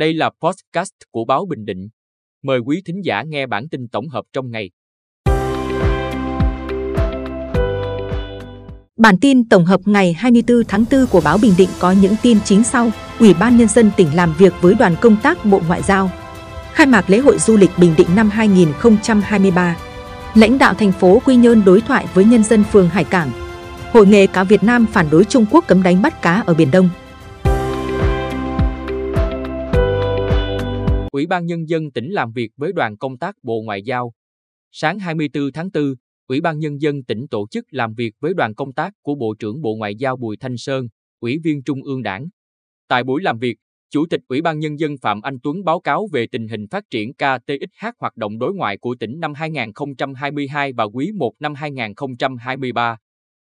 Đây là podcast của báo Bình Định. Mời quý thính giả nghe bản tin tổng hợp trong ngày. Bản tin tổng hợp ngày 24 tháng 4 của báo Bình Định có những tin chính sau. Ủy ban Nhân dân tỉnh làm việc với đoàn công tác Bộ Ngoại giao. Khai mạc lễ hội du lịch Bình Định năm 2023. Lãnh đạo thành phố Quy Nhơn đối thoại với nhân dân phường Hải Cảng. Hội nghề cá Việt Nam phản đối Trung Quốc cấm đánh bắt cá ở Biển Đông. Ủy ban Nhân dân tỉnh làm việc với đoàn công tác Bộ Ngoại giao. Sáng 24 tháng 4, Ủy ban Nhân dân tỉnh tổ chức làm việc với đoàn công tác của Bộ trưởng Bộ Ngoại giao Bùi Thanh Sơn, Ủy viên Trung ương Đảng. Tại buổi làm việc, Chủ tịch Ủy ban Nhân dân Phạm Anh Tuấn báo cáo về tình hình phát triển KTXH hoạt động đối ngoại của tỉnh năm 2022 và quý 1 năm 2023,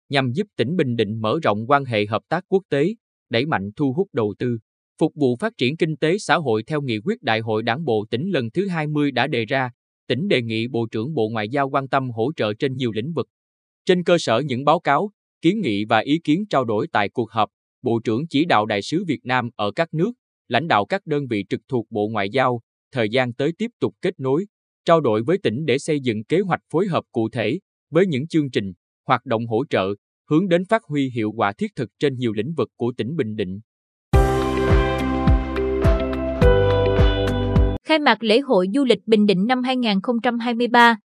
nhằm giúp tỉnh Bình Định mở rộng quan hệ hợp tác quốc tế, đẩy mạnh thu hút đầu tư, phục vụ phát triển kinh tế xã hội theo nghị quyết Đại hội Đảng bộ tỉnh lần thứ 20 đã đề ra, tỉnh đề nghị Bộ trưởng Bộ Ngoại giao quan tâm hỗ trợ trên nhiều lĩnh vực. Trên cơ sở những báo cáo, kiến nghị và ý kiến trao đổi tại cuộc họp, Bộ trưởng chỉ đạo đại sứ Việt Nam ở các nước, lãnh đạo các đơn vị trực thuộc Bộ Ngoại giao, thời gian tới tiếp tục kết nối, trao đổi với tỉnh để xây dựng kế hoạch phối hợp cụ thể với những chương trình, hoạt động hỗ trợ, hướng đến phát huy hiệu quả thiết thực trên nhiều lĩnh vực của tỉnh Bình Định. Khai mạc lễ hội du lịch Bình Định năm 2023.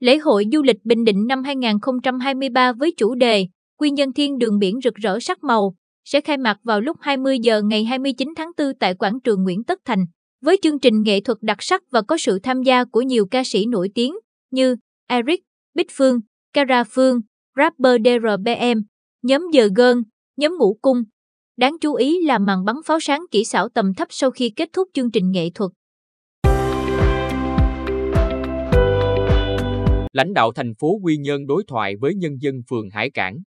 Lễ hội du lịch Bình Định năm 2023 với chủ đề Quy nhân thiên đường biển rực rỡ sắc màu sẽ khai mạc vào lúc 20 giờ ngày 29 tháng 4 tại quảng trường Nguyễn Tất Thành với chương trình nghệ thuật đặc sắc và có sự tham gia của nhiều ca sĩ nổi tiếng như Eric, Bích Phương, Cara Phương, rapper DRBM, nhóm Giờ Gơn, nhóm Ngũ Cung. Đáng chú ý là màn bắn pháo sáng kỹ xảo tầm thấp sau khi kết thúc chương trình nghệ thuật. Lãnh đạo thành phố Quy Nhơn đối thoại với nhân dân phường Hải Cảng.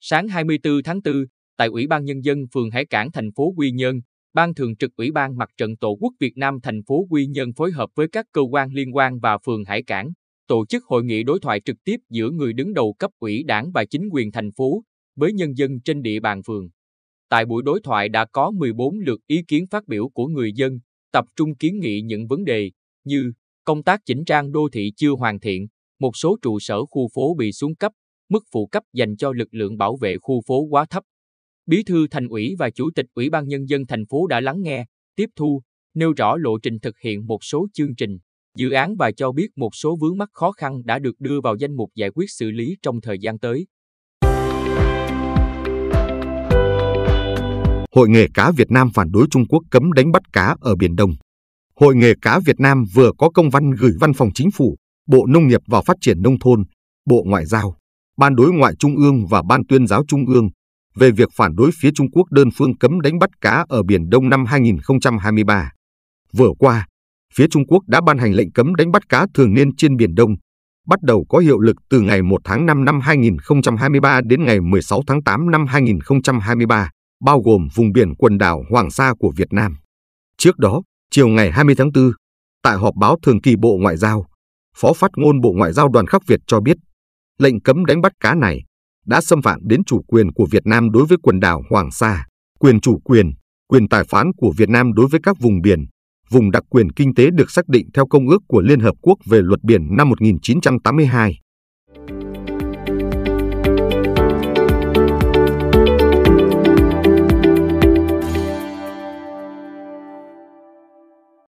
Sáng 24 tháng 4, tại Ủy ban Nhân dân phường Hải Cảng thành phố Quy Nhơn, Ban Thường trực Ủy ban Mặt trận Tổ quốc Việt Nam thành phố Quy Nhơn phối hợp với các cơ quan liên quan và phường Hải Cảng, tổ chức hội nghị đối thoại trực tiếp giữa người đứng đầu cấp ủy đảng và chính quyền thành phố với nhân dân trên địa bàn phường. Tại buổi đối thoại đã có 14 lượt ý kiến phát biểu của người dân, tập trung kiến nghị những vấn đề như công tác chỉnh trang đô thị chưa hoàn thiện, một số trụ sở khu phố bị xuống cấp, mức phụ cấp dành cho lực lượng bảo vệ khu phố quá thấp. Bí thư thành ủy và chủ tịch Ủy ban nhân dân thành phố đã lắng nghe, tiếp thu, nêu rõ lộ trình thực hiện một số chương trình, dự án và cho biết một số vướng mắc khó khăn đã được đưa vào danh mục giải quyết xử lý trong thời gian tới. Hội nghề cá Việt Nam phản đối Trung Quốc cấm đánh bắt cá ở Biển Đông. Hội nghề cá Việt Nam vừa có công văn gửi Văn phòng Chính phủ Bộ Nông nghiệp và Phát triển Nông thôn, Bộ Ngoại giao, Ban đối ngoại Trung ương và Ban tuyên giáo Trung ương về việc phản đối phía Trung Quốc đơn phương cấm đánh bắt cá ở Biển Đông năm 2023. Vừa qua, phía Trung Quốc đã ban hành lệnh cấm đánh bắt cá thường niên trên Biển Đông, bắt đầu có hiệu lực từ ngày 1 tháng 5 năm 2023 đến ngày 16 tháng 8 năm 2023, bao gồm vùng biển quần đảo Hoàng Sa của Việt Nam. Trước đó, chiều ngày 20 tháng 4, tại họp báo thường kỳ Bộ Ngoại giao, Phó phát ngôn Bộ Ngoại giao Đoàn Khắc Việt cho biết, lệnh cấm đánh bắt cá này đã xâm phạm đến chủ quyền của Việt Nam đối với quần đảo Hoàng Sa, quyền chủ quyền, quyền tài phán của Việt Nam đối với các vùng biển, vùng đặc quyền kinh tế được xác định theo Công ước của Liên Hợp Quốc về luật biển năm 1982.